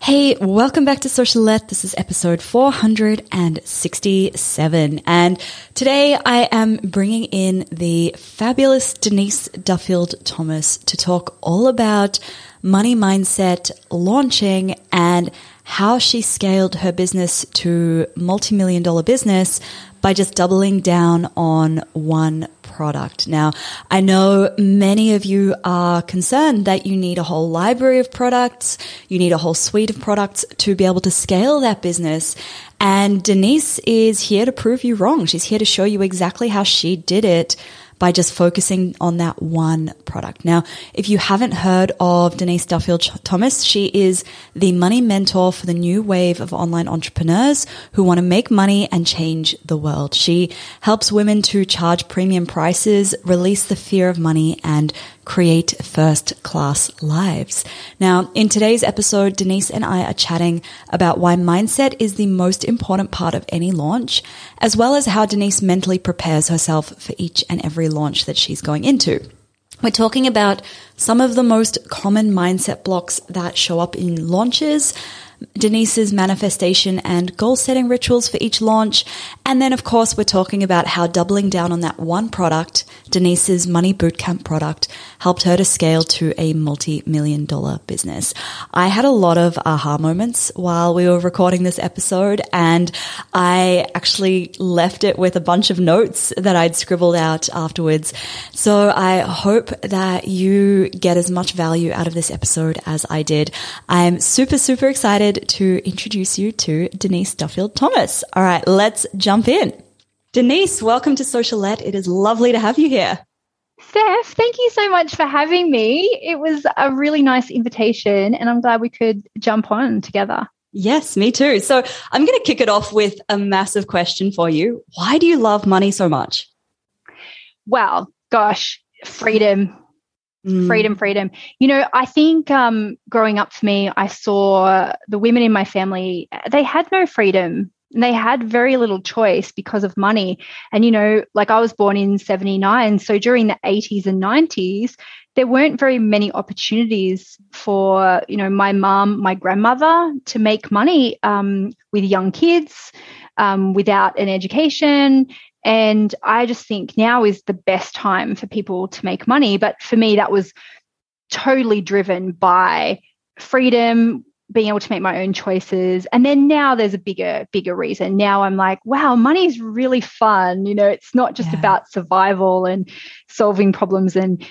Hey, welcome back to Social Socialette. This is episode 467. And today I am bringing in the fabulous Denise Duffield Thomas to talk all about money mindset, launching, and how she scaled her business to multi-million dollar business by just doubling down on one product. Now, I know many of you are concerned that you need a whole library of products, you need a whole suite of products to be able to scale that business. And Denise is here to prove you wrong. She's here to show you exactly how she did it by just focusing on that one product. Now, if you haven't heard of Denise Duffield Thomas, she is the money mentor for the new wave of online entrepreneurs who want to make money and change the world. She helps women to charge premium prices, release the fear of money and create first class lives. Now, in today's episode, Denise and I are chatting about why mindset is the most important part of any launch, as well as how Denise mentally prepares herself for each and every launch that she's going into. We're talking about some of the most common mindset blocks that show up in launches, Denise's manifestation and goal setting rituals for each launch. And then, of course, we're talking about how doubling down on that one product, Denise's Money Bootcamp product, helped her to scale to a multi million dollar business. I had a lot of aha moments while we were recording this episode, and I actually left it with a bunch of notes that I'd scribbled out afterwards. So I hope that you get as much value out of this episode as I did. I'm super, super excited excited to introduce you to Denise Duffield Thomas. All right, let's jump in. Denise, welcome to Socialette. It is lovely to have you here. Steph, thank you so much for having me. It was a really nice invitation, and I'm glad we could jump on together. Yes, me too. So I'm going to kick it off with a massive question for you. Why do you love money so much? Well, gosh, freedom, Mm. Freedom, freedom. You know, I think um, growing up for me, I saw the women in my family, they had no freedom. They had very little choice because of money. And, you know, like I was born in 79. So during the 80s and 90s, there weren't very many opportunities for, you know, my mom, my grandmother to make money um, with young kids. Um, without an education and I just think now is the best time for people to make money. But for me, that was totally driven by freedom, being able to make my own choices. And then now there's a bigger, bigger reason. Now I'm like, wow, money is really fun. You know, it's not just yeah. about survival and solving problems and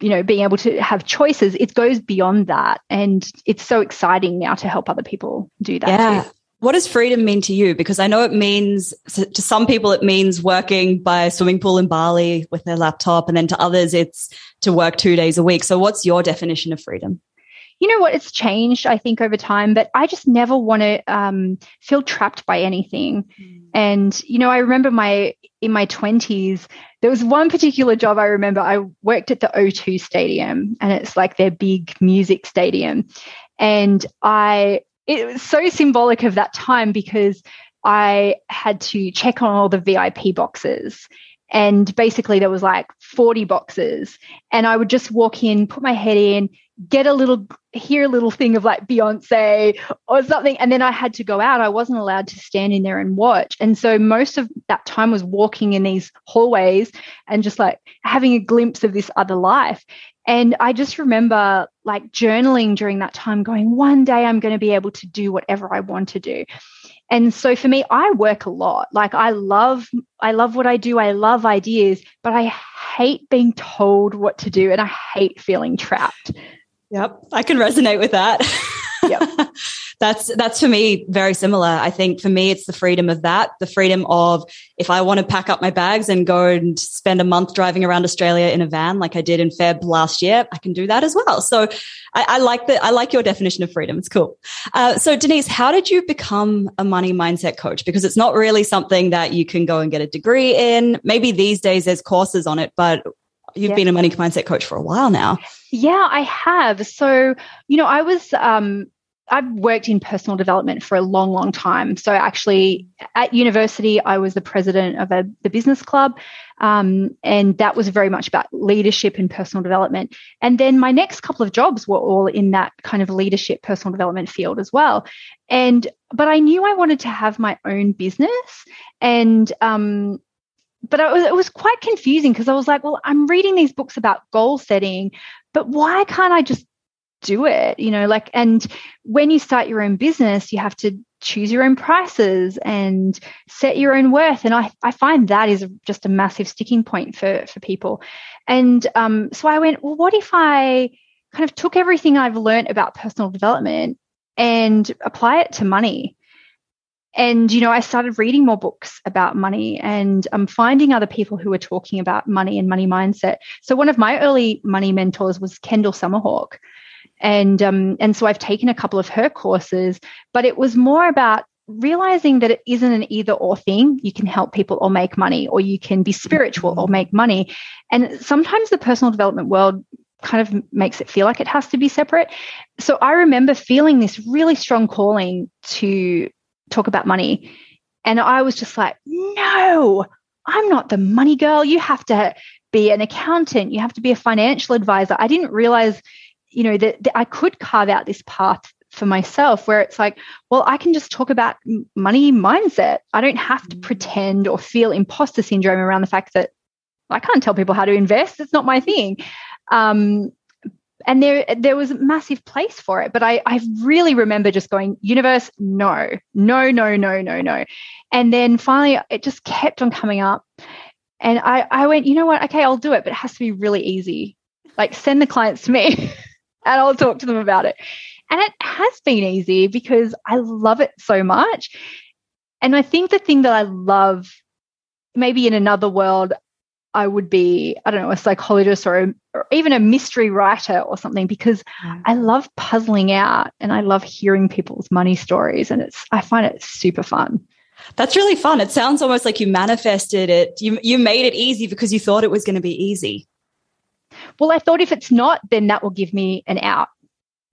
you know being able to have choices it goes beyond that and it's so exciting now to help other people do that yeah too. What does freedom mean to you? Because I know it means to some people, it means working by a swimming pool in Bali with their laptop. And then to others, it's to work two days a week. So what's your definition of freedom? You know what? It's changed, I think, over time, but I just never want to um, feel trapped by anything. Mm. And, you know, I remember my, in my 20s, there was one particular job I remember. I worked at the O2 Stadium and it's like their big music stadium. And I it was so symbolic of that time because I had to check on all the VIP boxes. And basically, there was like 40 boxes. And I would just walk in, put my head in, get a little, hear a little thing of like Beyonce or something. And then I had to go out. I wasn't allowed to stand in there and watch. And so most of that time was walking in these hallways and just like having a glimpse of this other life. And I just remember like journaling during that time, going, one day I'm going to be able to do whatever I want to do. And so for me, I work a lot. Like I love, I love what I do. I love ideas, but I hate being told what to do and I hate feeling trapped. Yep. I can resonate with that. Yep. that's that's for me very similar. I think for me it's the freedom of that, the freedom of if I want to pack up my bags and go and spend a month driving around Australia in a van like I did in Feb last year, I can do that as well. So I, I like the I like your definition of freedom. It's cool. Uh, so Denise, how did you become a money mindset coach? Because it's not really something that you can go and get a degree in. Maybe these days there's courses on it, but you've been a money mindset coach for a while now. Yeah, I have. So, you know, I was um I've worked in personal development for a long, long time. So actually, at university, I was the president of a, the business club, um, and that was very much about leadership and personal development. And then my next couple of jobs were all in that kind of leadership, personal development field as well. And but I knew I wanted to have my own business, and um, but was, it was quite confusing because I was like, well, I'm reading these books about goal setting, but why can't I just do it you know like and when you start your own business you have to choose your own prices and set your own worth. And i, I find that is just a massive sticking point for for people. And um, so i went well what if i kind of took everything i've learned about personal development and apply it to money? And you know i started reading more books about money and i'm um, finding other people who are talking about money and money mindset. So one of my early money mentors was kendall summerhawk and um, and so I've taken a couple of her courses, but it was more about realizing that it isn't an either or thing. You can help people or make money, or you can be spiritual or make money. And sometimes the personal development world kind of makes it feel like it has to be separate. So I remember feeling this really strong calling to talk about money. And I was just like, no, I'm not the money girl. You have to be an accountant, you have to be a financial advisor. I didn't realize you know that, that I could carve out this path for myself where it's like, well, I can just talk about money mindset. I don't have to mm. pretend or feel imposter syndrome around the fact that I can't tell people how to invest. It's not my thing. Um, and there there was a massive place for it. But I, I really remember just going, universe, no, no, no, no, no, no. And then finally it just kept on coming up. And I, I went, you know what? Okay, I'll do it, but it has to be really easy. Like send the clients to me. and I'll talk to them about it. And it has been easy because I love it so much. And I think the thing that I love, maybe in another world, I would be, I don't know, a psychologist or, a, or even a mystery writer or something because mm. I love puzzling out and I love hearing people's money stories. And it's, I find it super fun. That's really fun. It sounds almost like you manifested it. You, you made it easy because you thought it was going to be easy well, I thought if it's not, then that will give me an out.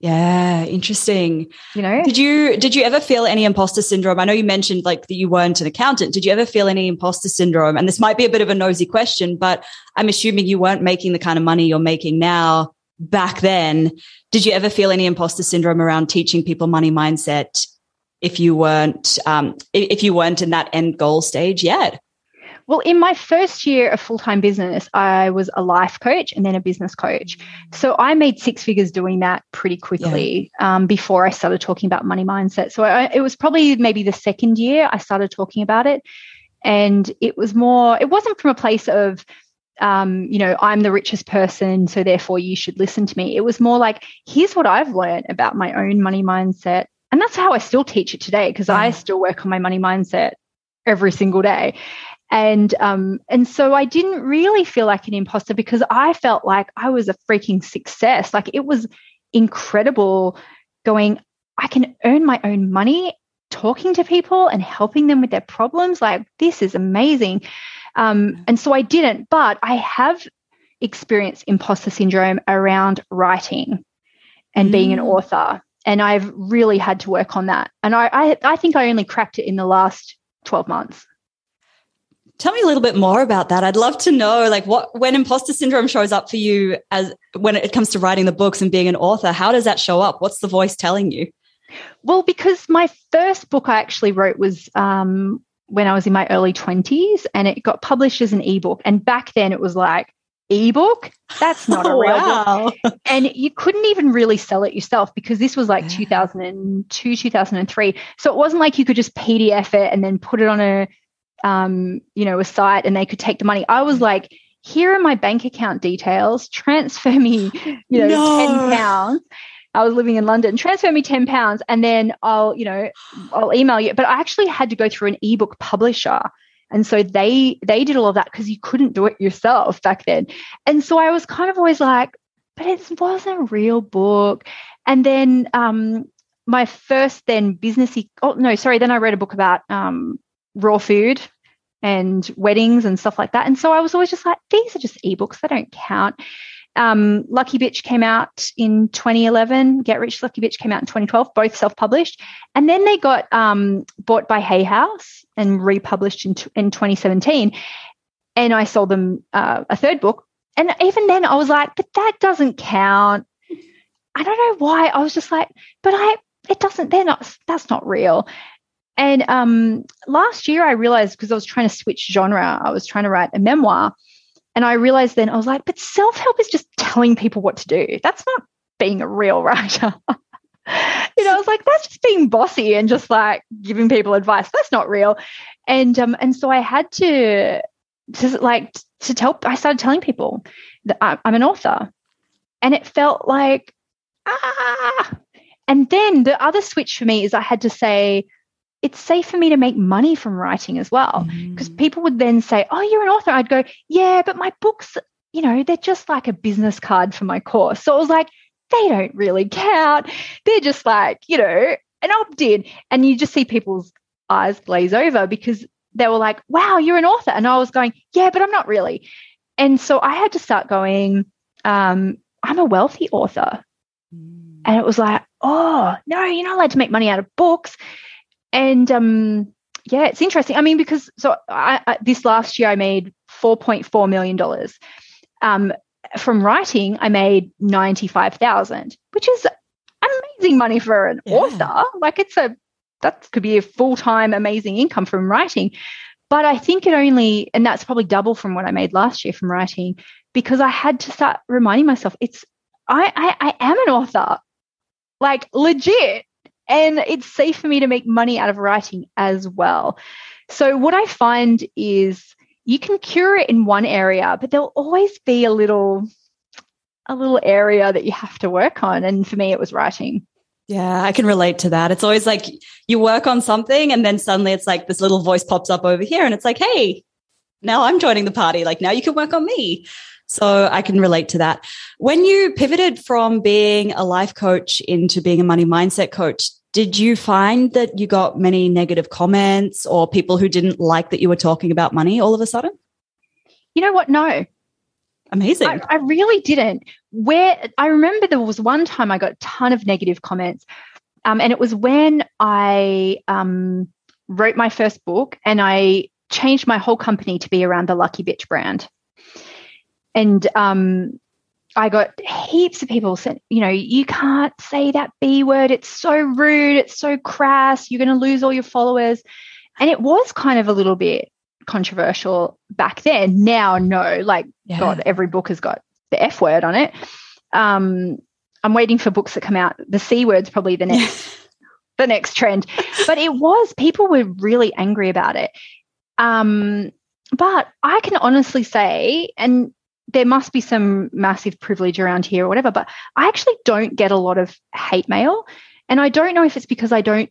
Yeah, interesting. You know, did you did you ever feel any imposter syndrome? I know you mentioned like that you weren't an accountant. Did you ever feel any imposter syndrome? And this might be a bit of a nosy question, but I'm assuming you weren't making the kind of money you're making now back then. Did you ever feel any imposter syndrome around teaching people money mindset if you weren't um, if you weren't in that end goal stage yet? Well, in my first year of full time business, I was a life coach and then a business coach. So I made six figures doing that pretty quickly yeah. um, before I started talking about money mindset. So I, it was probably maybe the second year I started talking about it. And it was more, it wasn't from a place of, um, you know, I'm the richest person, so therefore you should listen to me. It was more like, here's what I've learned about my own money mindset. And that's how I still teach it today because yeah. I still work on my money mindset every single day and um, and so I didn't really feel like an imposter because I felt like I was a freaking success. Like it was incredible going, I can earn my own money talking to people and helping them with their problems. Like this is amazing. Um, mm. and so I didn't, but I have experienced imposter syndrome around writing and mm. being an mm. author. And I've really had to work on that. And I, I, I think I only cracked it in the last 12 months. Tell me a little bit more about that. I'd love to know, like, what when imposter syndrome shows up for you as when it comes to writing the books and being an author. How does that show up? What's the voice telling you? Well, because my first book I actually wrote was um, when I was in my early twenties, and it got published as an ebook. And back then, it was like ebook that's not a real wow. book and you couldn't even really sell it yourself because this was like yeah. 2002 2003 so it wasn't like you could just pdf it and then put it on a um, you know, a site and they could take the money. I was like, here are my bank account details. Transfer me, you know, no. ten pounds. I was living in London, transfer me 10 pounds and then I'll, you know, I'll email you. But I actually had to go through an ebook publisher. And so they they did all of that because you couldn't do it yourself back then. And so I was kind of always like, but it wasn't a real book. And then um, my first then businessy oh no, sorry, then I read a book about um, raw food and weddings and stuff like that. And so I was always just like, these are just ebooks, they don't count. Um, Lucky Bitch came out in 2011. Get Rich Lucky Bitch came out in 2012, both self-published, and then they got um, bought by Hay House and republished in, t- in 2017. And I sold them uh, a third book, and even then I was like, but that doesn't count. I don't know why. I was just like, but I, it doesn't. They're not. That's not real. And um, last year I realized because I was trying to switch genre, I was trying to write a memoir and I realized then I was like, but self help is just telling people what to do. That's not being a real writer. you know, I was like, that's just being bossy and just like giving people advice. That's not real. And um, and so I had to, to like to tell. I started telling people that I'm an author, and it felt like ah. And then the other switch for me is I had to say, it's safe for me to make money from writing as well. Because mm. people would then say, Oh, you're an author. I'd go, Yeah, but my books, you know, they're just like a business card for my course. So it was like, they don't really count. They're just like, you know, an opt in. And you just see people's eyes glaze over because they were like, wow, you're an author. And I was going, yeah, but I'm not really. And so I had to start going, um, I'm a wealthy author. Mm. And it was like, oh, no, you're not allowed to make money out of books and um, yeah, it's interesting. I mean, because so I, I, this last year I made four point four million dollars. Um, from writing, I made ninety five thousand, which is amazing money for an yeah. author. Like it's a that could be a full time amazing income from writing. But I think it only, and that's probably double from what I made last year from writing, because I had to start reminding myself it's I I, I am an author, like legit and it's safe for me to make money out of writing as well. So what I find is you can cure it in one area, but there'll always be a little a little area that you have to work on. And for me, it was writing. Yeah, I can relate to that. It's always like you work on something and then suddenly it's like this little voice pops up over here and it's like, hey, now I'm joining the party. Like now you can work on me. So I can relate to that. When you pivoted from being a life coach into being a money mindset coach, did you find that you got many negative comments or people who didn't like that you were talking about money all of a sudden? You know what? No. Amazing. I, I really didn't. Where I remember there was one time I got a ton of negative comments. Um, and it was when I um, wrote my first book and I changed my whole company to be around the Lucky Bitch brand. And um, I got heaps of people saying, you know, you can't say that B word. It's so rude. It's so crass. You're going to lose all your followers. And it was kind of a little bit controversial back then. Now, no, like, yeah. God, every book has got the F word on it. Um, I'm waiting for books that come out. The C word's probably the next. the next trend but it was people were really angry about it um, but I can honestly say, and there must be some massive privilege around here or whatever, but I actually don't get a lot of hate mail. And I don't know if it's because I don't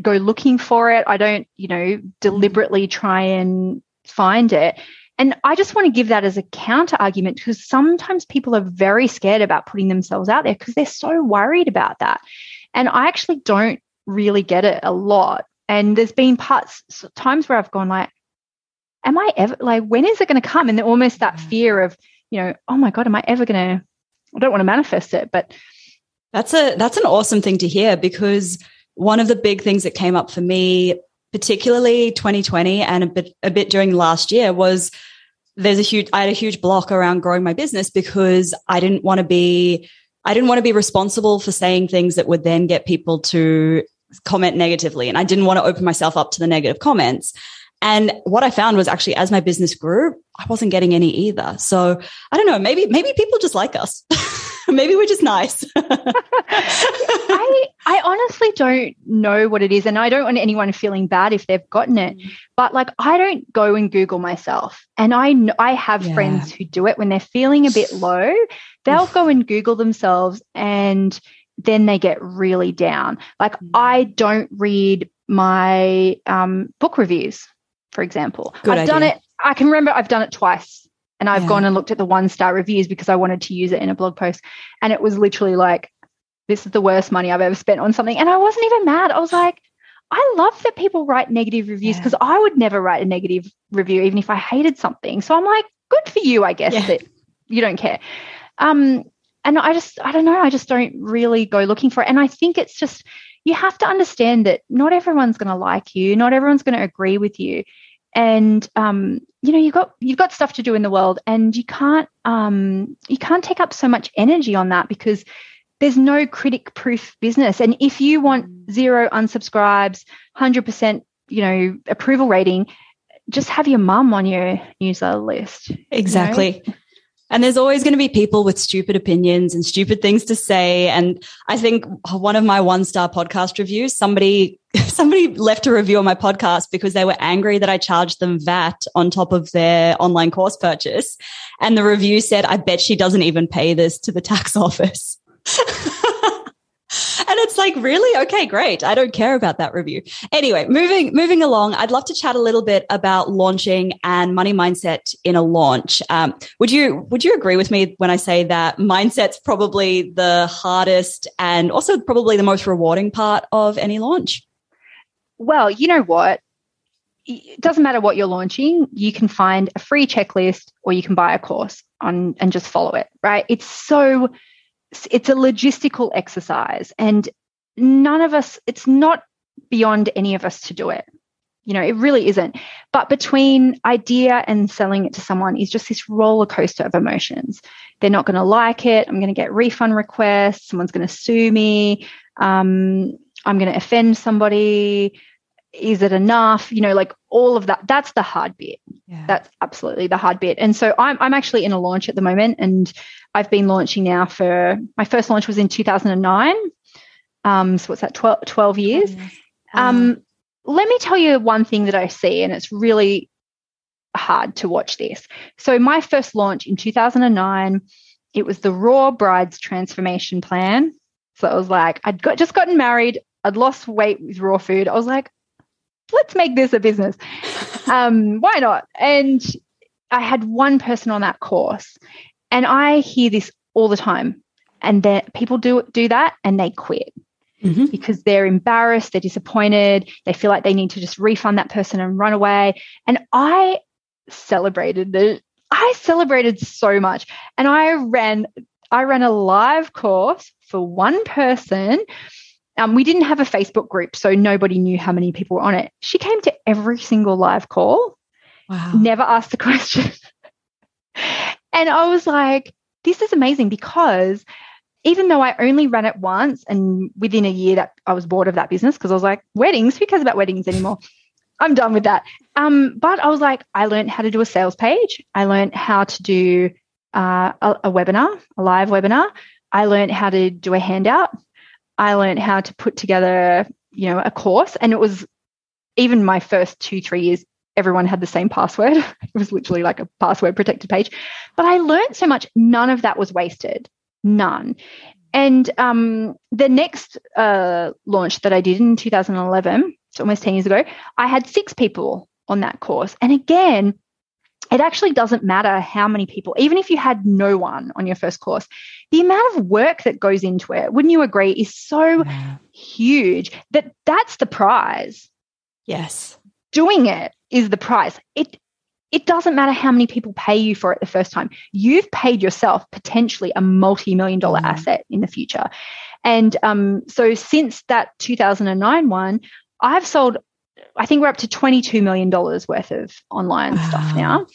go looking for it. I don't, you know, deliberately try and find it. And I just want to give that as a counter argument because sometimes people are very scared about putting themselves out there because they're so worried about that. And I actually don't really get it a lot. And there's been parts, times where I've gone like, am I ever like when is it going to come? And almost that mm. fear of, you know, oh my God, am I ever going to I don't want to manifest it, but that's a that's an awesome thing to hear because one of the big things that came up for me, particularly 2020 and a bit a bit during last year, was there's a huge I had a huge block around growing my business because I didn't want to be I didn't want to be responsible for saying things that would then get people to comment negatively. And I didn't want to open myself up to the negative comments. And what I found was actually as my business grew, I wasn't getting any either. So I don't know, maybe, maybe people just like us. maybe we're just nice. I, I honestly don't know what it is. And I don't want anyone feeling bad if they've gotten it. Mm. But like, I don't go and Google myself. And I, I have yeah. friends who do it when they're feeling a bit low. They'll go and Google themselves and then they get really down. Like mm. I don't read my um, book reviews, for example. Good I've idea. done it. I can remember I've done it twice and I've yeah. gone and looked at the one star reviews because I wanted to use it in a blog post. And it was literally like, this is the worst money I've ever spent on something. And I wasn't even mad. I was like, I love that people write negative reviews because yeah. I would never write a negative review, even if I hated something. So I'm like, good for you, I guess, yeah. that you don't care. Um, and I just, I don't know, I just don't really go looking for it. And I think it's just, you have to understand that not everyone's going to like you, not everyone's going to agree with you. And um, you know, you've got you've got stuff to do in the world, and you can't um, you can't take up so much energy on that because there's no critic proof business. And if you want mm. zero unsubscribes, 100%, you know, approval rating, just have your mum on your newsletter list. Exactly. You know? And there's always going to be people with stupid opinions and stupid things to say. And I think one of my one star podcast reviews, somebody, somebody left a review on my podcast because they were angry that I charged them VAT on top of their online course purchase. And the review said, I bet she doesn't even pay this to the tax office. and it's like really? Okay great. I don't care about that review. Anyway moving moving along i'd love to chat a little bit about launching and money mindset in a launch. Um, would you would you agree with me when i say that mindset's probably the hardest and also probably the most rewarding part of any launch? Well you know what? It doesn't matter what you're launching you can find a free checklist or you can buy a course on and just follow it right? It's so it's a logistical exercise and none of us it's not beyond any of us to do it. You know it really isn't. But between idea and selling it to someone is just this roller coaster of emotions. They're not going to like it. I'm going to get refund requests. Someone's going to sue me. Um, i'm going to offend somebody is it enough? You know like all of that that's the hard bit yeah. that's absolutely the hard bit and so I'm, I'm actually in a launch at the moment and i've been launching now for my first launch was in 2009 um so what's that 12, 12 years? um let me tell you one thing that i see and it's really hard to watch this. So my first launch in 2009 it was the raw brides transformation plan. So it was like i'd got, just gotten married I'd lost weight with raw food. I was like, let's make this a business. Um, why not? And I had one person on that course, and I hear this all the time. And people do do that and they quit. Mm-hmm. because they're embarrassed, they're disappointed, they feel like they need to just refund that person and run away. And I celebrated the I celebrated so much. And I ran I ran a live course for one person um, we didn't have a Facebook group, so nobody knew how many people were on it. She came to every single live call, wow. never asked a question. and I was like, this is amazing because even though I only ran it once and within a year that I was bored of that business because I was like, weddings, who cares about weddings anymore? I'm done with that. Um, but I was like, I learned how to do a sales page. I learned how to do uh, a, a webinar, a live webinar. I learned how to do a handout. I learned how to put together, you know, a course. And it was even my first two, three years, everyone had the same password. it was literally like a password protected page. But I learned so much, none of that was wasted. None. And um, the next uh, launch that I did in 2011, so almost 10 years ago, I had six people on that course. And again, it actually doesn't matter how many people, even if you had no one on your first course, the amount of work that goes into it, wouldn't you agree, is so yeah. huge that that's the prize. Yes. Doing it is the prize. It it doesn't matter how many people pay you for it the first time. You've paid yourself potentially a multi-million dollar mm. asset in the future. And um, so since that 2009 one, I've sold I think we're up to $22 million worth of online wow. stuff now.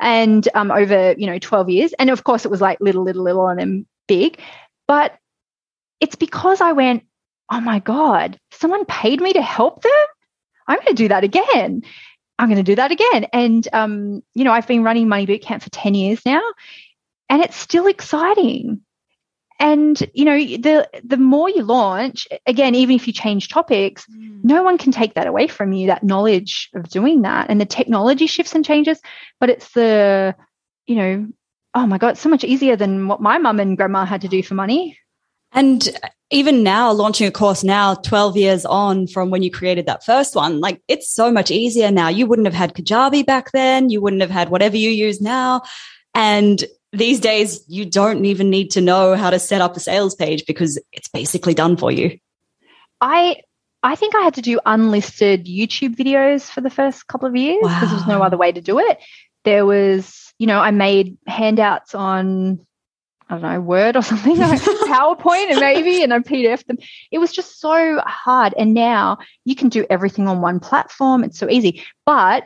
And um, over, you know, 12 years. And of course, it was like little, little, little, and then big. But it's because I went, oh my God, someone paid me to help them. I'm going to do that again. I'm going to do that again. And, um, you know, I've been running Money Bootcamp for 10 years now, and it's still exciting and you know the the more you launch again even if you change topics mm. no one can take that away from you that knowledge of doing that and the technology shifts and changes but it's the you know oh my god so much easier than what my mum and grandma had to do for money And even now, launching a course now, 12 years on from when you created that first one, like it's so much easier now. You wouldn't have had Kajabi back then. You wouldn't have had whatever you use now. And these days, you don't even need to know how to set up a sales page because it's basically done for you. I I think I had to do unlisted YouTube videos for the first couple of years because wow. there was no other way to do it. There was, you know, I made handouts on I don't know, Word or something, like PowerPoint and maybe, and I PDF them. It was just so hard. And now you can do everything on one platform. It's so easy. But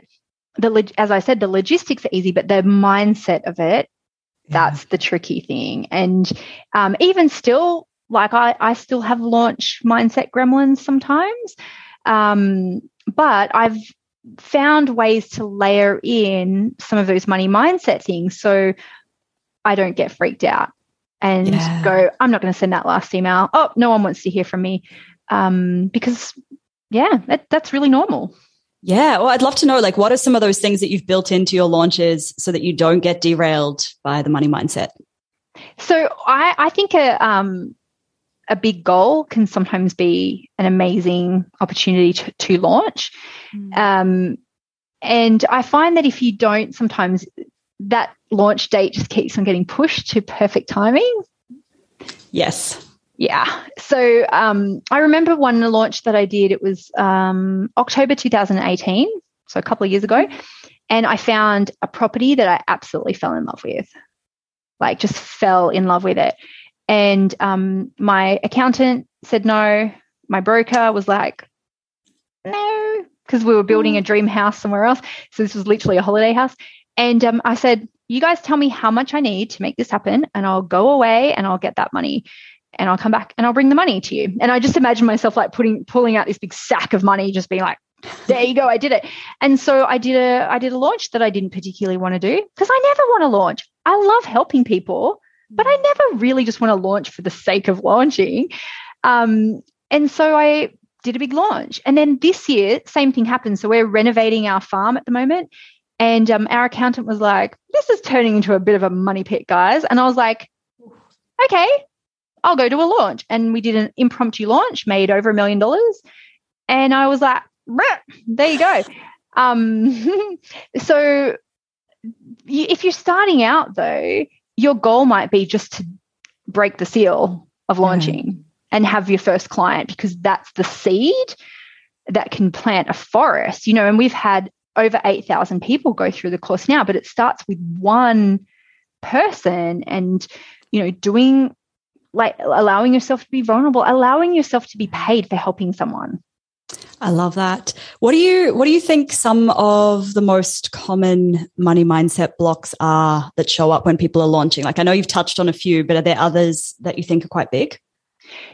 the as I said, the logistics are easy, but the mindset of it, yeah. that's the tricky thing. And um, even still, like I, I still have launch mindset gremlins sometimes. Um, but I've found ways to layer in some of those money mindset things. So I don't get freaked out and yeah. go, I'm not going to send that last email. Oh, no one wants to hear from me. Um, because, yeah, that, that's really normal. Yeah. Well, I'd love to know, like, what are some of those things that you've built into your launches so that you don't get derailed by the money mindset? So I, I think a, um, a big goal can sometimes be an amazing opportunity to, to launch. Mm. Um, and I find that if you don't sometimes that launch date just keeps on getting pushed to perfect timing. Yes. Yeah. So um, I remember one launch that I did, it was um, October 2018, so a couple of years ago. And I found a property that I absolutely fell in love with, like just fell in love with it. And um, my accountant said no. My broker was like, no, because we were building a mm. dream house somewhere else. So this was literally a holiday house. And um, I said, you guys tell me how much I need to make this happen, and I'll go away and I'll get that money. And I'll come back and I'll bring the money to you. And I just imagine myself like putting pulling out this big sack of money, just being like, there you go, I did it. And so I did a I did a launch that I didn't particularly want to do because I never want to launch. I love helping people, but I never really just want to launch for the sake of launching. Um, and so I did a big launch. And then this year, same thing happened. So we're renovating our farm at the moment. And um, our accountant was like, this is turning into a bit of a money pit, guys. And I was like, okay, I'll go to a launch. And we did an impromptu launch, made over a million dollars. And I was like, there you go. Um, so if you're starting out, though, your goal might be just to break the seal of launching mm. and have your first client because that's the seed that can plant a forest, you know. And we've had over 8,000 people go through the course now, but it starts with one person and, you know, doing like allowing yourself to be vulnerable, allowing yourself to be paid for helping someone. I love that. What do you what do you think some of the most common money mindset blocks are that show up when people are launching? Like I know you've touched on a few, but are there others that you think are quite big?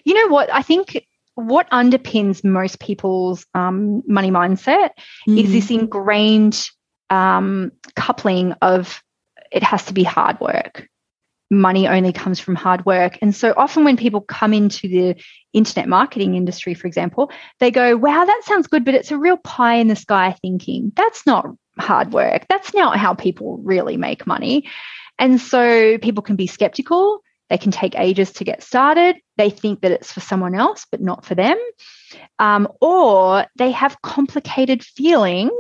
You know what? I think what underpins most people's um, money mindset mm. is this ingrained um, coupling of it has to be hard work. Money only comes from hard work. And so often when people come into the internet marketing industry, for example, they go, wow, that sounds good, but it's a real pie in the sky thinking. That's not hard work. That's not how people really make money. And so people can be skeptical they can take ages to get started. They think that it's for someone else, but not for them. Um, or they have complicated feelings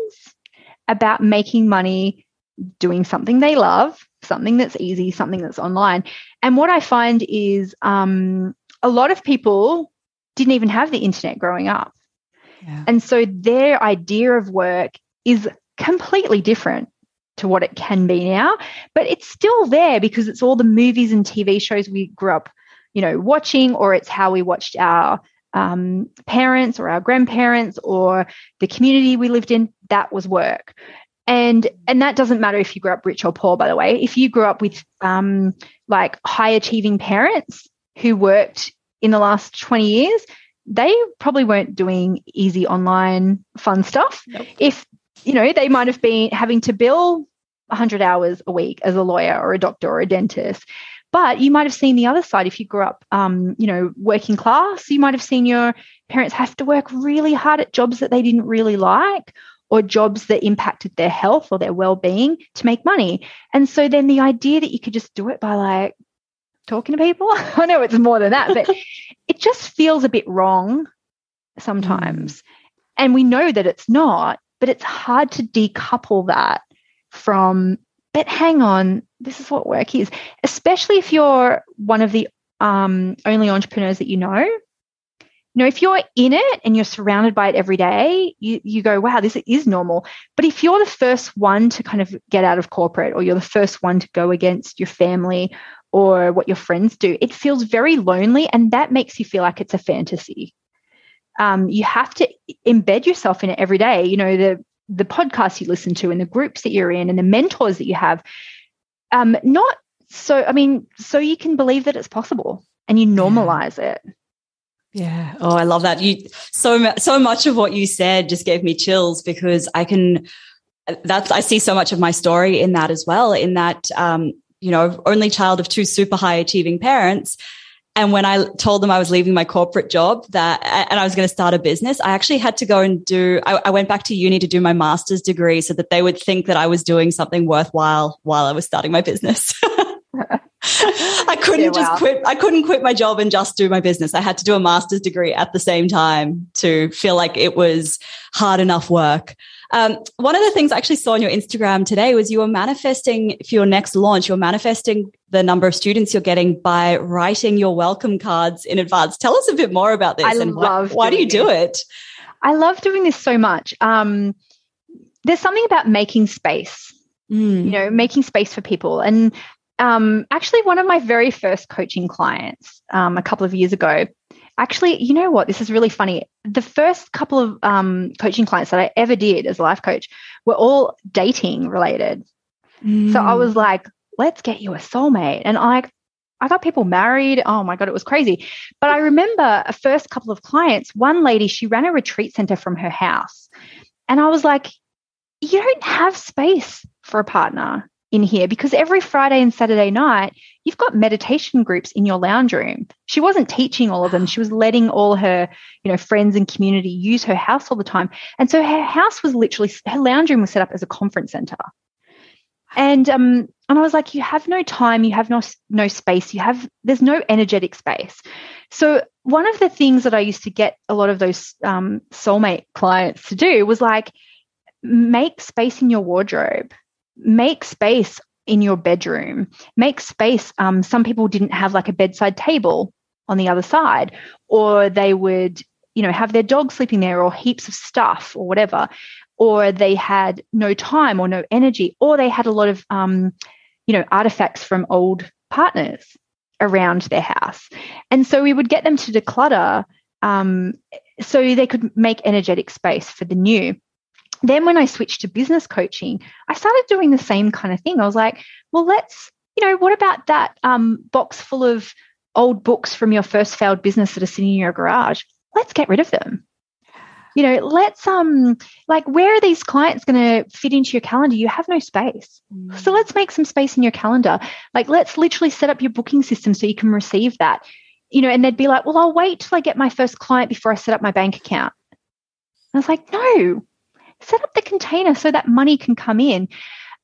about making money doing something they love, something that's easy, something that's online. And what I find is um, a lot of people didn't even have the internet growing up. Yeah. And so their idea of work is completely different to what it can be now, but it's still there because it's all the movies and TV shows we grew up, you know, watching, or it's how we watched our um, parents or our grandparents or the community we lived in. That was work. And, and that doesn't matter if you grew up rich or poor, by the way. If you grew up with um, like high achieving parents who worked in the last 20 years, they probably weren't doing easy online fun stuff. Nope. If you know, they might have been having to bill 100 hours a week as a lawyer or a doctor or a dentist. But you might have seen the other side if you grew up, um, you know, working class. You might have seen your parents have to work really hard at jobs that they didn't really like or jobs that impacted their health or their well-being to make money. And so then the idea that you could just do it by like talking to people. I know it's more than that, but it just feels a bit wrong sometimes. Mm. And we know that it's not, but it's hard to decouple that from, but hang on, this is what work is, especially if you're one of the um, only entrepreneurs that you know. You know, if you're in it and you're surrounded by it every day, you, you go, wow, this is normal. But if you're the first one to kind of get out of corporate or you're the first one to go against your family or what your friends do, it feels very lonely and that makes you feel like it's a fantasy. Um, you have to embed yourself in it every day. You know, the the podcasts you listen to and the groups that you're in and the mentors that you have. Um, not so, I mean, so you can believe that it's possible and you normalize it. Yeah. Oh, I love that. You so so much of what you said just gave me chills because I can. That's I see so much of my story in that as well. In that, um, you know, only child of two super high achieving parents, and when I told them I was leaving my corporate job that, and I was going to start a business, I actually had to go and do, I, I, went back to uni to do my master's degree so that they would think that I was doing something worthwhile while I was starting my business. I couldn't yeah, just quit. I couldn't quit my job and just do my business. I had to do a master's degree at the same time to feel like it was hard enough work. Um, one of the things I actually saw on your Instagram today was you were manifesting for your next launch. You're manifesting the number of students you're getting by writing your welcome cards in advance. Tell us a bit more about this. I and love. Why, why do you do it? I love doing this so much. Um, there's something about making space. Mm. You know, making space for people, and um, actually, one of my very first coaching clients um, a couple of years ago, actually, you know what? This is really funny. The first couple of um, coaching clients that I ever did as a life coach were all dating related. Mm. So I was like, let's get you a soulmate. And I, I got people married. Oh my God, it was crazy. But I remember a first couple of clients, one lady, she ran a retreat center from her house. And I was like, you don't have space for a partner in here because every Friday and Saturday night, you've got meditation groups in your lounge room. She wasn't teaching all of them. She was letting all her, you know, friends and community use her house all the time. And so her house was literally her lounge room was set up as a conference center. And um and I was like, you have no time, you have no no space, you have there's no energetic space. So one of the things that I used to get a lot of those um, soulmate clients to do was like make space in your wardrobe make space in your bedroom, make space. Um, some people didn't have like a bedside table on the other side, or they would, you know, have their dog sleeping there, or heaps of stuff, or whatever, or they had no time or no energy, or they had a lot of, um, you know, artifacts from old partners around their house. And so we would get them to declutter um, so they could make energetic space for the new then when I switched to business coaching, I started doing the same kind of thing. I was like, well, let's, you know, what about that um, box full of old books from your first failed business that are sitting in your garage? Let's get rid of them. You know, let's um like where are these clients going to fit into your calendar? You have no space. Mm. So let's make some space in your calendar. Like let's literally set up your booking system so you can receive that. You know, and they'd be like, "Well, I'll wait till I get my first client before I set up my bank account." I was like, "No, set up the container so that money can come in.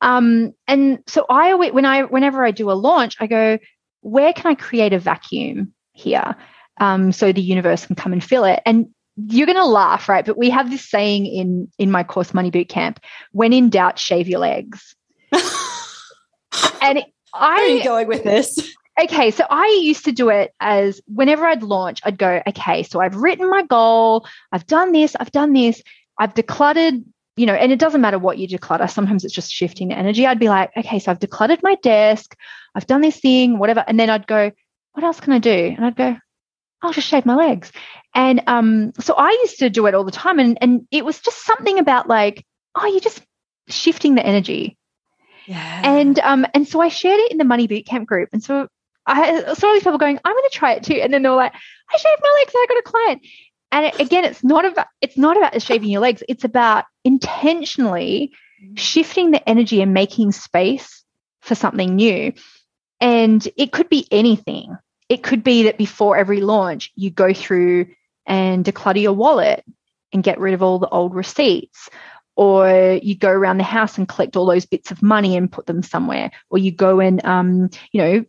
Um, and so I when I whenever I do a launch, I go, where can I create a vacuum here? Um, so the universe can come and fill it. And you're going to laugh, right? But we have this saying in in my course Money Boot Camp: when in doubt, shave your legs. and I, Where are you going with this? Okay, so I used to do it as whenever I'd launch, I'd go, okay, so I've written my goal, I've done this, I've done this. I've decluttered, you know, and it doesn't matter what you declutter. Sometimes it's just shifting the energy. I'd be like, okay, so I've decluttered my desk, I've done this thing, whatever. And then I'd go, what else can I do? And I'd go, I'll just shave my legs. And um, so I used to do it all the time. And, and it was just something about like, oh, you're just shifting the energy. Yeah. And um, and so I shared it in the Money Bootcamp group. And so I saw these people going, I'm going to try it too. And then they were like, I shaved my legs I got a client and it, again it's not about it's not about shaving your legs. It's about intentionally shifting the energy and making space for something new. And it could be anything. It could be that before every launch you go through and declutter your wallet and get rid of all the old receipts. Or you go around the house and collect all those bits of money and put them somewhere. Or you go and um, you know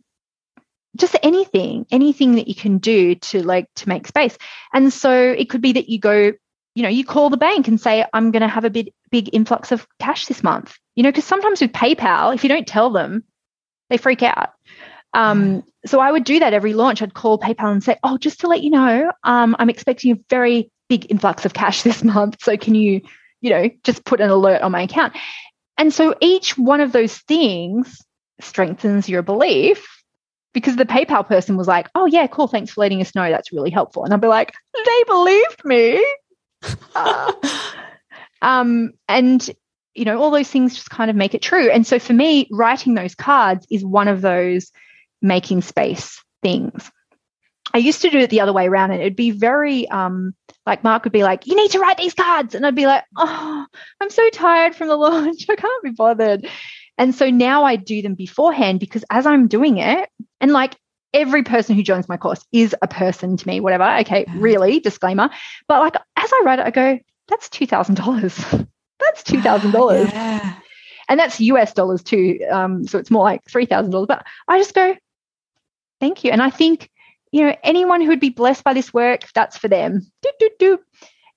just anything, anything that you can do to like to make space. And so it could be that you go, you know, you call the bank and say, I'm going to have a big, big influx of cash this month. You know, because sometimes with PayPal, if you don't tell them, they freak out. Um, so I would do that every launch. I'd call PayPal and say, "Oh, just to let you know, um, I'm expecting a very big influx of cash this month. So can you, you know, just put an alert on my account?" And so each one of those things strengthens your belief because the PayPal person was like, "Oh yeah, cool, thanks for letting us know. That's really helpful." And I'd be like, "They believed me." uh, um, and you know, all those things just kind of make it true. And so for me, writing those cards is one of those making space things. I used to do it the other way around, and it'd be very um, like Mark would be like, "You need to write these cards," and I'd be like, "Oh, I'm so tired from the launch. I can't be bothered." And so now I do them beforehand because as I'm doing it, and like every person who joins my course is a person to me, whatever. Okay, really, disclaimer. But like as I write it, I go, "That's two thousand dollars. That's two thousand dollars." And that's US dollars too. Um, so it's more like $3,000. But I just go, thank you. And I think, you know, anyone who would be blessed by this work, that's for them. Do, do, do.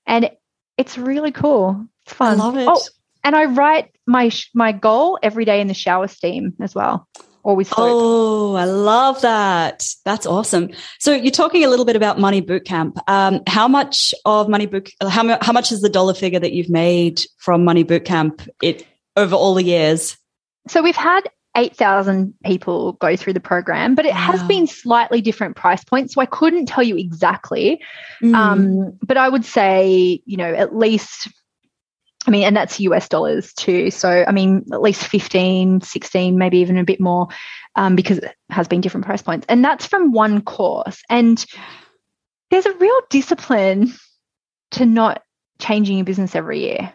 And it's really cool. It's fun. I love it. Oh, and I write my my goal every day in the shower steam as well. Always. Oh, I love that. That's awesome. So you're talking a little bit about Money Bootcamp. Um, how much of Money Boot? How, how much is the dollar figure that you've made from Money Bootcamp it over all the years? So we've had 8,000 people go through the program, but it wow. has been slightly different price points. So I couldn't tell you exactly. Mm. Um, but I would say, you know, at least, I mean, and that's US dollars too. So, I mean, at least 15, 16, maybe even a bit more um, because it has been different price points. And that's from one course. And there's a real discipline to not changing your business every year.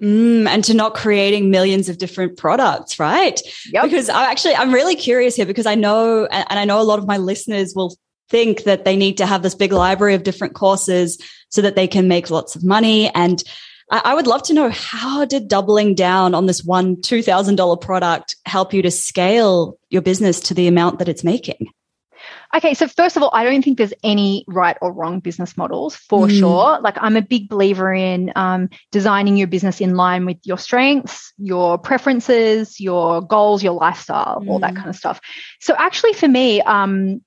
Mm, and to not creating millions of different products, right? Yep. Because I actually, I'm really curious here because I know, and I know a lot of my listeners will think that they need to have this big library of different courses so that they can make lots of money. And I would love to know how did doubling down on this one $2,000 product help you to scale your business to the amount that it's making? Okay, so first of all, I don't think there's any right or wrong business models for mm. sure. Like, I'm a big believer in um, designing your business in line with your strengths, your preferences, your goals, your lifestyle, mm. all that mm. kind of stuff. So, actually, for me, um,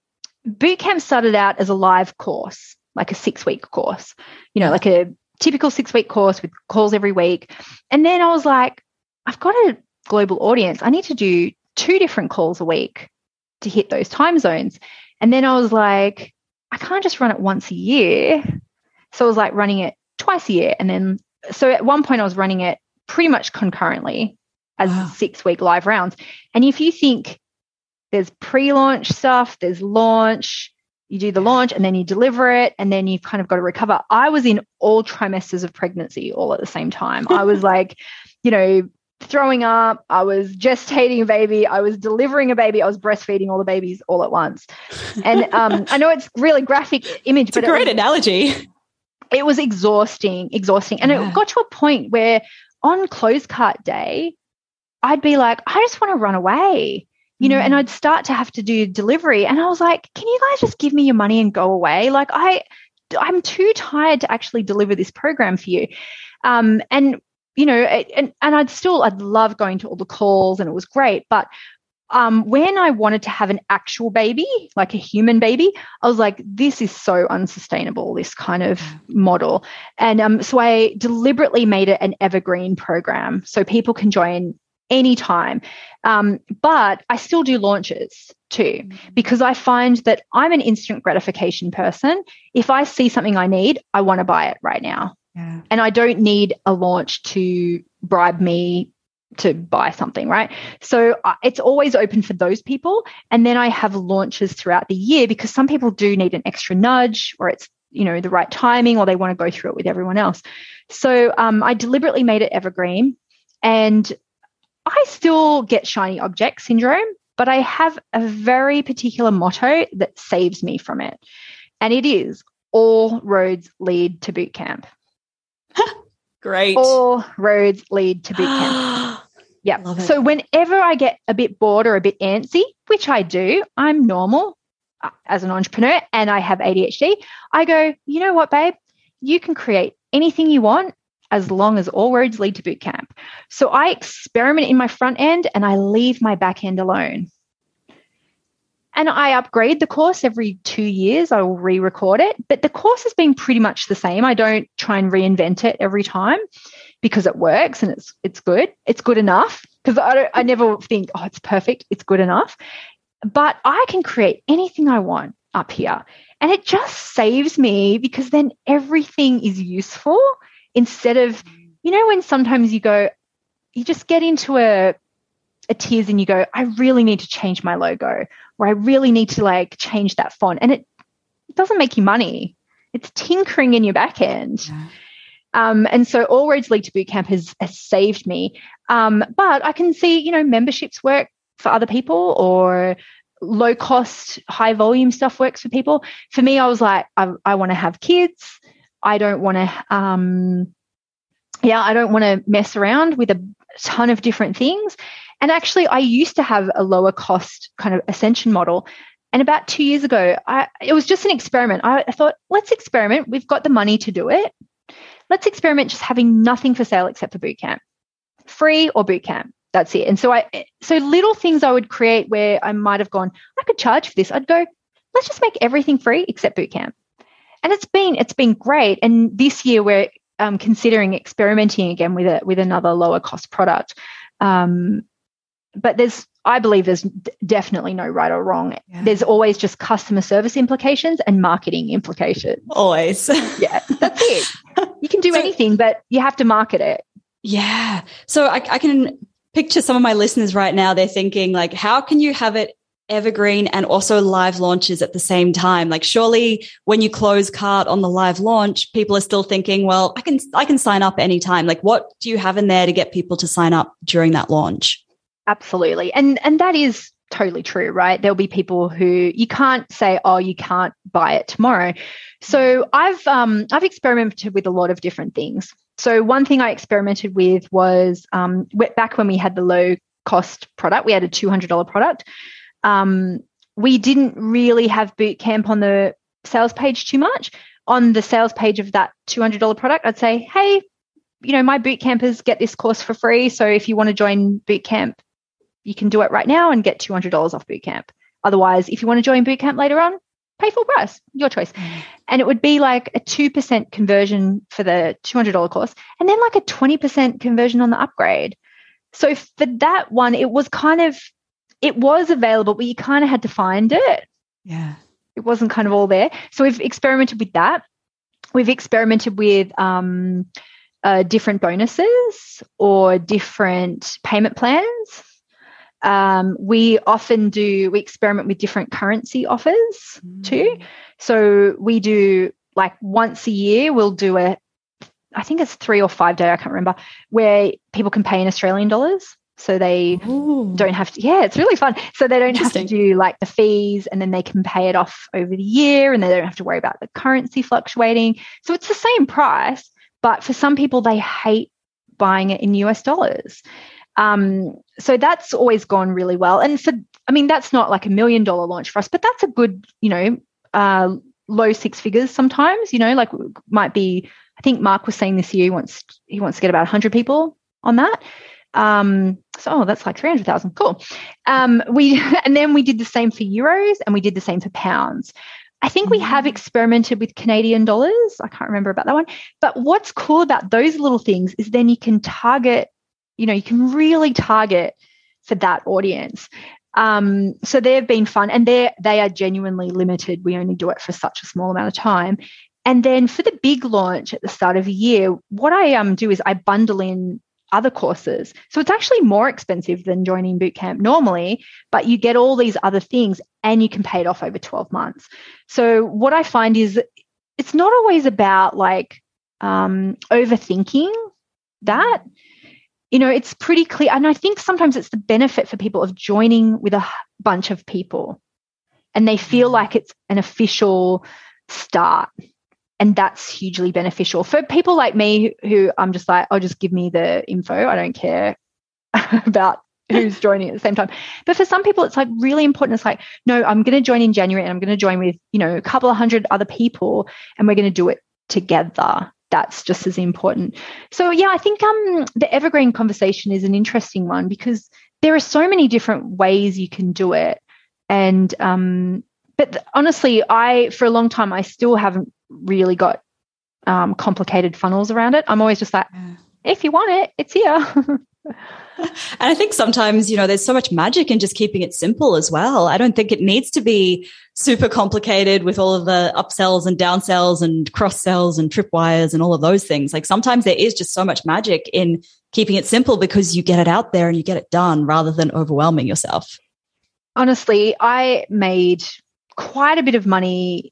bootcamp started out as a live course, like a six week course, you know, like a typical six week course with calls every week. And then I was like, I've got a global audience. I need to do two different calls a week to hit those time zones. And then I was like, I can't just run it once a year. So I was like running it twice a year. And then, so at one point, I was running it pretty much concurrently as wow. six week live rounds. And if you think there's pre launch stuff, there's launch, you do the launch and then you deliver it and then you've kind of got to recover. I was in all trimesters of pregnancy all at the same time. I was like, you know, throwing up, I was gestating a baby, I was delivering a baby, I was breastfeeding all the babies all at once. And um, I know it's really graphic image, it's but a great it was, analogy. It was exhausting, exhausting. And yeah. it got to a point where on close cart day, I'd be like, I just want to run away. You know, mm. and I'd start to have to do delivery. And I was like, can you guys just give me your money and go away? Like I I'm too tired to actually deliver this program for you. Um, and you know, and, and I'd still, I'd love going to all the calls and it was great. But um, when I wanted to have an actual baby, like a human baby, I was like, this is so unsustainable, this kind of model. And um, so I deliberately made it an evergreen program so people can join anytime. Um, but I still do launches too, mm. because I find that I'm an instant gratification person. If I see something I need, I want to buy it right now. Yeah. And I don't need a launch to bribe me to buy something, right? So uh, it's always open for those people. And then I have launches throughout the year because some people do need an extra nudge or it's, you know, the right timing or they want to go through it with everyone else. So um, I deliberately made it evergreen and I still get shiny object syndrome, but I have a very particular motto that saves me from it. And it is all roads lead to boot camp. Great. All roads lead to boot camp. yeah. So whenever I get a bit bored or a bit antsy, which I do, I'm normal. uh, as an entrepreneur and I have ADHD, I go, you know what, babe? You can create anything you want as long as all roads lead to bootcamp. So I experiment in my front end and I leave my back end alone. And I upgrade the course every two years. I will re record it, but the course has been pretty much the same. I don't try and reinvent it every time because it works and it's it's good. It's good enough because I I never think oh it's perfect. It's good enough. But I can create anything I want up here. And it just saves me because then everything is useful instead of, you know, when sometimes you go, you just get into a, a tears and you go, I really need to change my logo or I really need to like change that font. And it it doesn't make you money. It's tinkering in your back end. Yeah. Um, and so all roads lead to bootcamp has, has saved me. Um, but I can see, you know, memberships work for other people or low cost, high volume stuff works for people. For me, I was like, I, I want to have kids. I don't want to, um, yeah, I don't want to mess around with a ton of different things. And actually, I used to have a lower cost kind of ascension model. And about two years ago, I, it was just an experiment. I, I thought, let's experiment. We've got the money to do it. Let's experiment just having nothing for sale except for bootcamp, free or bootcamp that's it. And so I, so little things I would create where I might have gone, I could charge for this. I'd go, let's just make everything free except bootcamp. And it's been, it's been great. And this year we're um, considering experimenting again with it with another lower cost product. Um, but there's, I believe there's d- definitely no right or wrong. Yeah. There's always just customer service implications and marketing implications. Always. yeah, that's it. You can do so, anything, but you have to market it. Yeah. So I, I, can picture some of my listeners right now, they're thinking like, how can you have it evergreen and also live launches at the same time? Like surely when you close cart on the live launch, people are still thinking, well, I can, I can sign up anytime. Like what do you have in there to get people to sign up during that launch? Absolutely. And, and that is totally true, right? There'll be people who you can't say, oh, you can't buy it tomorrow. So I've um, I've experimented with a lot of different things. So one thing I experimented with was um, back when we had the low cost product, we had a two hundred dollar product. Um, we didn't really have boot camp on the sales page too much. On the sales page of that two hundred dollar product, I'd say, hey, you know, my boot campers get this course for free. So if you want to join boot camp, you can do it right now and get two hundred dollars off boot camp. Otherwise, if you want to join boot camp later on, pay full price, your choice. Mm. And it would be like a 2% conversion for the $200 course and then like a 20% conversion on the upgrade. So for that one, it was kind of, it was available, but you kind of had to find it. Yeah. It wasn't kind of all there. So we've experimented with that. We've experimented with um, uh, different bonuses or different payment plans um, we often do, we experiment with different currency offers mm. too. So we do like once a year, we'll do a, I think it's three or five day, I can't remember, where people can pay in Australian dollars. So they Ooh. don't have to, yeah, it's really fun. So they don't have to do like the fees and then they can pay it off over the year and they don't have to worry about the currency fluctuating. So it's the same price, but for some people, they hate buying it in US dollars. Um, so that's always gone really well. And so, I mean, that's not like a million dollar launch for us, but that's a good, you know, uh, low six figures sometimes, you know, like might be, I think Mark was saying this year he wants, he wants to get about 100 people on that. Um, so oh, that's like 300,000. Cool. Um, we, and then we did the same for euros and we did the same for pounds. I think we have mm. experimented with Canadian dollars. I can't remember about that one. But what's cool about those little things is then you can target you know you can really target for that audience um, so they've been fun and they they are genuinely limited we only do it for such a small amount of time and then for the big launch at the start of the year what i um, do is i bundle in other courses so it's actually more expensive than joining bootcamp normally but you get all these other things and you can pay it off over 12 months so what i find is it's not always about like um, overthinking that you know, it's pretty clear. And I think sometimes it's the benefit for people of joining with a bunch of people and they feel mm. like it's an official start. And that's hugely beneficial for people like me who I'm just like, oh, just give me the info. I don't care about who's joining at the same time. But for some people, it's like really important. It's like, no, I'm going to join in January and I'm going to join with, you know, a couple of hundred other people and we're going to do it together. That's just as important. So yeah, I think um the evergreen conversation is an interesting one because there are so many different ways you can do it. And um, but honestly, I for a long time I still haven't really got um, complicated funnels around it. I'm always just like, yeah. if you want it, it's here. and I think sometimes, you know, there's so much magic in just keeping it simple as well. I don't think it needs to be super complicated with all of the upsells and downsells and cross sells and tripwires and all of those things. Like sometimes there is just so much magic in keeping it simple because you get it out there and you get it done rather than overwhelming yourself. Honestly, I made quite a bit of money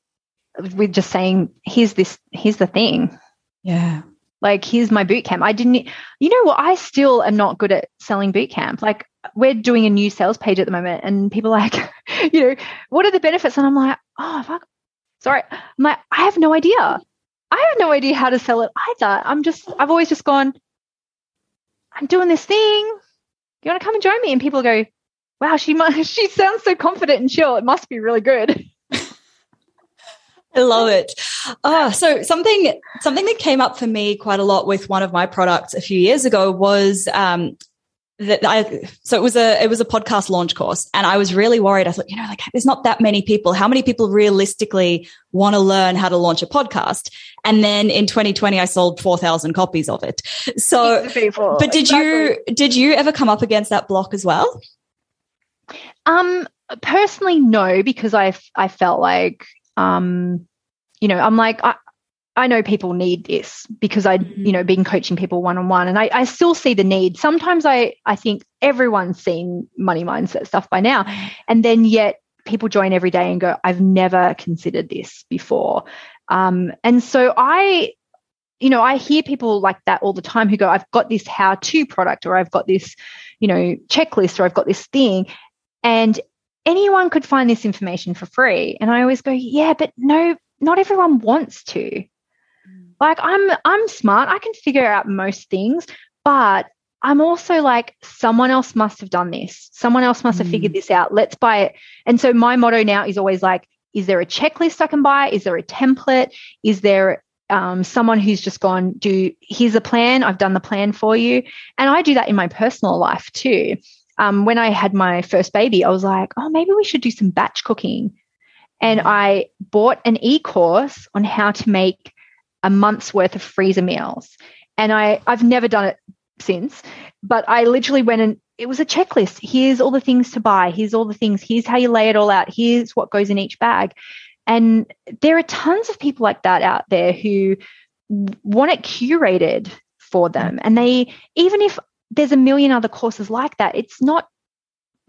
with just saying, here's this, here's the thing. Yeah. Like, here's my boot camp. I didn't, you know what? I still am not good at selling boot camp. Like, we're doing a new sales page at the moment, and people are like, you know, what are the benefits? And I'm like, oh, fuck. Sorry. I'm like, I have no idea. I have no idea how to sell it either. I'm just, I've always just gone, I'm doing this thing. You want to come and join me? And people go, wow, she must, she sounds so confident and chill. It must be really good. I love it. Oh, so something something that came up for me quite a lot with one of my products a few years ago was um, that I so it was a it was a podcast launch course, and I was really worried. I thought, you know, like there's not that many people. How many people realistically want to learn how to launch a podcast? And then in 2020, I sold 4,000 copies of it. So, but did exactly. you did you ever come up against that block as well? Um, personally, no, because I I felt like um, you know, I'm like, I, I know people need this because I, mm-hmm. you know, been coaching people one on one and I, I still see the need. Sometimes I, I think everyone's seen money mindset stuff by now. Mm-hmm. And then yet people join every day and go, I've never considered this before. Um, and so I, you know, I hear people like that all the time who go, I've got this how to product or I've got this, you know, checklist or I've got this thing. And anyone could find this information for free. And I always go, yeah, but no, not everyone wants to. Mm. Like I'm I'm smart. I can figure out most things, but I'm also like someone else must have done this. Someone else must have mm. figured this out. Let's buy it. And so my motto now is always like is there a checklist I can buy? Is there a template? Is there um, someone who's just gone, do here's a plan. I've done the plan for you. And I do that in my personal life too um, when I had my first baby, I was like, oh, maybe we should do some batch cooking. And. I bought an e course on how to make a month's worth of freezer meals. And I, I've never done it since, but I literally went and it was a checklist. Here's all the things to buy. Here's all the things. Here's how you lay it all out. Here's what goes in each bag. And there are tons of people like that out there who want it curated for them. And they, even if there's a million other courses like that. It's not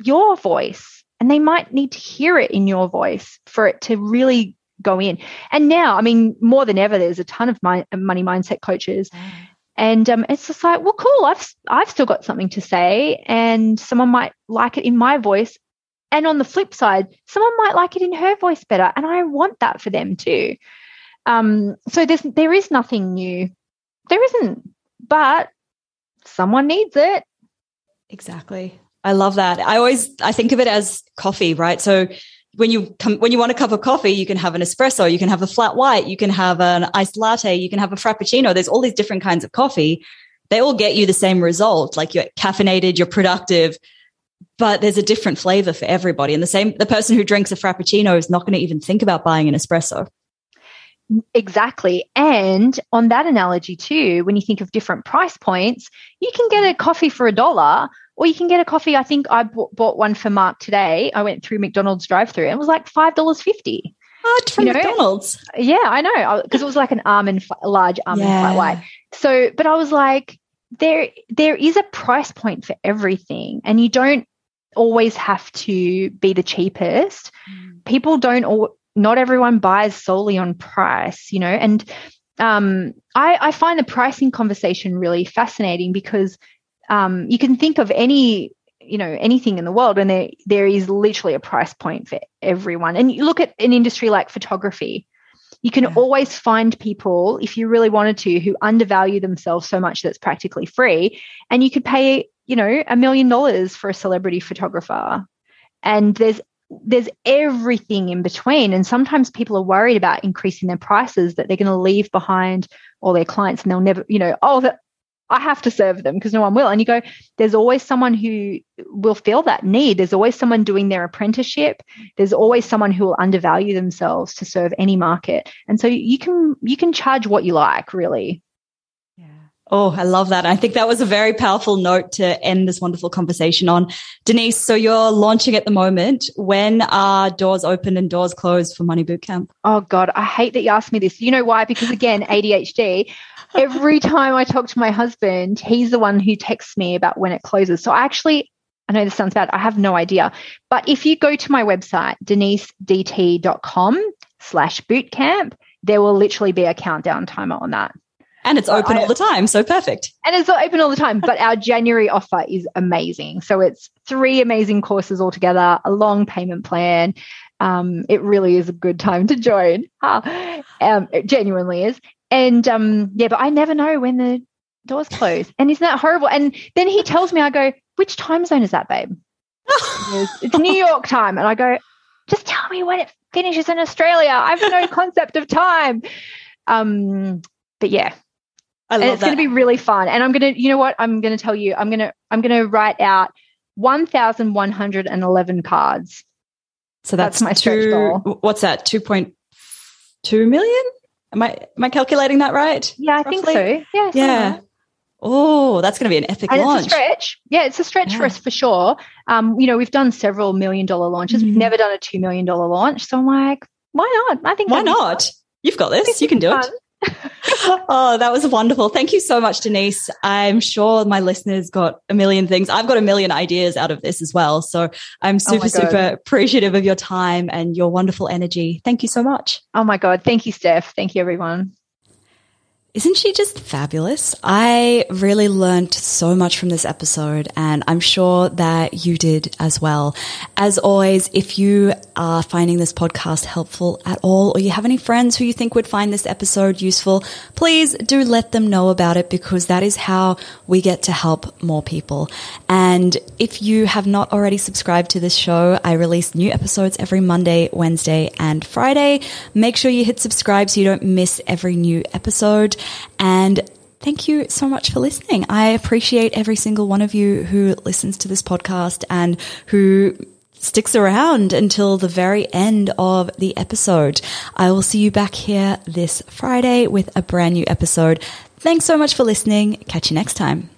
your voice, and they might need to hear it in your voice for it to really go in. And now, I mean, more than ever, there's a ton of my, money mindset coaches. Mm. And um, it's just like, well, cool. I've I've still got something to say, and someone might like it in my voice. And on the flip side, someone might like it in her voice better, and I want that for them too. Um, so there's there is nothing new. There isn't, but someone needs it. Exactly. I love that. I always I think of it as coffee, right? So when you come when you want a cup of coffee, you can have an espresso, you can have a flat white, you can have an iced latte, you can have a frappuccino. There's all these different kinds of coffee. They all get you the same result. Like you're caffeinated, you're productive, but there's a different flavor for everybody. And the same the person who drinks a frappuccino is not going to even think about buying an espresso. Exactly. And on that analogy, too, when you think of different price points, you can get a coffee for a dollar, or you can get a coffee. I think I bought, bought one for Mark today. I went through McDonald's drive through and it was like $5.50. What from you know? McDonald's? Yeah, I know. Because it was like an almond, a large almond yeah. flat white. So, but I was like, there, there is a price point for everything. And you don't always have to be the cheapest. Mm. People don't all, not everyone buys solely on price, you know, and um, I, I, find the pricing conversation really fascinating because um, you can think of any you know anything in the world and there there is literally a price point for everyone and you look at an industry like photography you can yeah. always find people if you really wanted to who undervalue themselves so much that's practically free and you could pay you know, a million dollars for a celebrity photographer. And there's there's everything in between. And sometimes people are worried about increasing their prices that they're going to leave behind all their clients and they'll never, you know, oh, I have to serve them because no one will. And you go, there's always someone who will feel that need. There's always someone doing their apprenticeship. There's always someone who will undervalue themselves to serve any market. And so you can you can charge what you like, really. Yeah. Oh, I love that. I think that was a very powerful note to end this wonderful conversation on. Denise, so you're launching at the moment. When are doors open and doors closed for Money Bootcamp? Oh God, I hate that you asked me this. You know why? Because again, ADHD every time I talk to my husband, he's the one who texts me about when it closes. So I actually, I know this sounds bad, I have no idea. But if you go to my website, denisedt.com slash bootcamp, there will literally be a countdown timer on that. And it's open all the time. So perfect. And it's open all the time. But our January offer is amazing. So it's three amazing courses altogether, a long payment plan. Um, it really is a good time to join. Um, it genuinely is. And um, yeah, but I never know when the doors close. And isn't that horrible? And then he tells me, I go, which time zone is that, babe? goes, it's New York time. And I go, just tell me when it finishes in Australia. I have no concept of time. Um, but yeah. I love and it's going to be really fun. And I'm going to, you know what? I'm going to tell you, I'm going to, I'm going to write out 1,111 cards. So that's, that's my two, stretch goal. What's that? 2.2 million? Am I am I calculating that right? Yeah, I roughly? think so. Yeah. Yeah. Oh, that's going to be an epic and launch. It's a stretch. Yeah, it's a stretch yeah. for us for sure. Um, you know, we've done several million dollar launches. Mm-hmm. We've never done a two million dollar launch. So I'm like, why not? I think why not? You've got this. You can do fun. it. Oh, that was wonderful. Thank you so much, Denise. I'm sure my listeners got a million things. I've got a million ideas out of this as well. So I'm oh super, oh super appreciative of your time and your wonderful energy. Thank you so much. Oh my God. Thank you, Steph. Thank you, everyone. Isn't she just fabulous? I really learned so much from this episode, and I'm sure that you did as well. As always, if you are finding this podcast helpful at all, or you have any friends who you think would find this episode useful, please do let them know about it because that is how we get to help more people. And if you have not already subscribed to this show, I release new episodes every Monday, Wednesday, and Friday. Make sure you hit subscribe so you don't miss every new episode. And thank you so much for listening. I appreciate every single one of you who listens to this podcast and who sticks around until the very end of the episode. I will see you back here this Friday with a brand new episode. Thanks so much for listening. Catch you next time.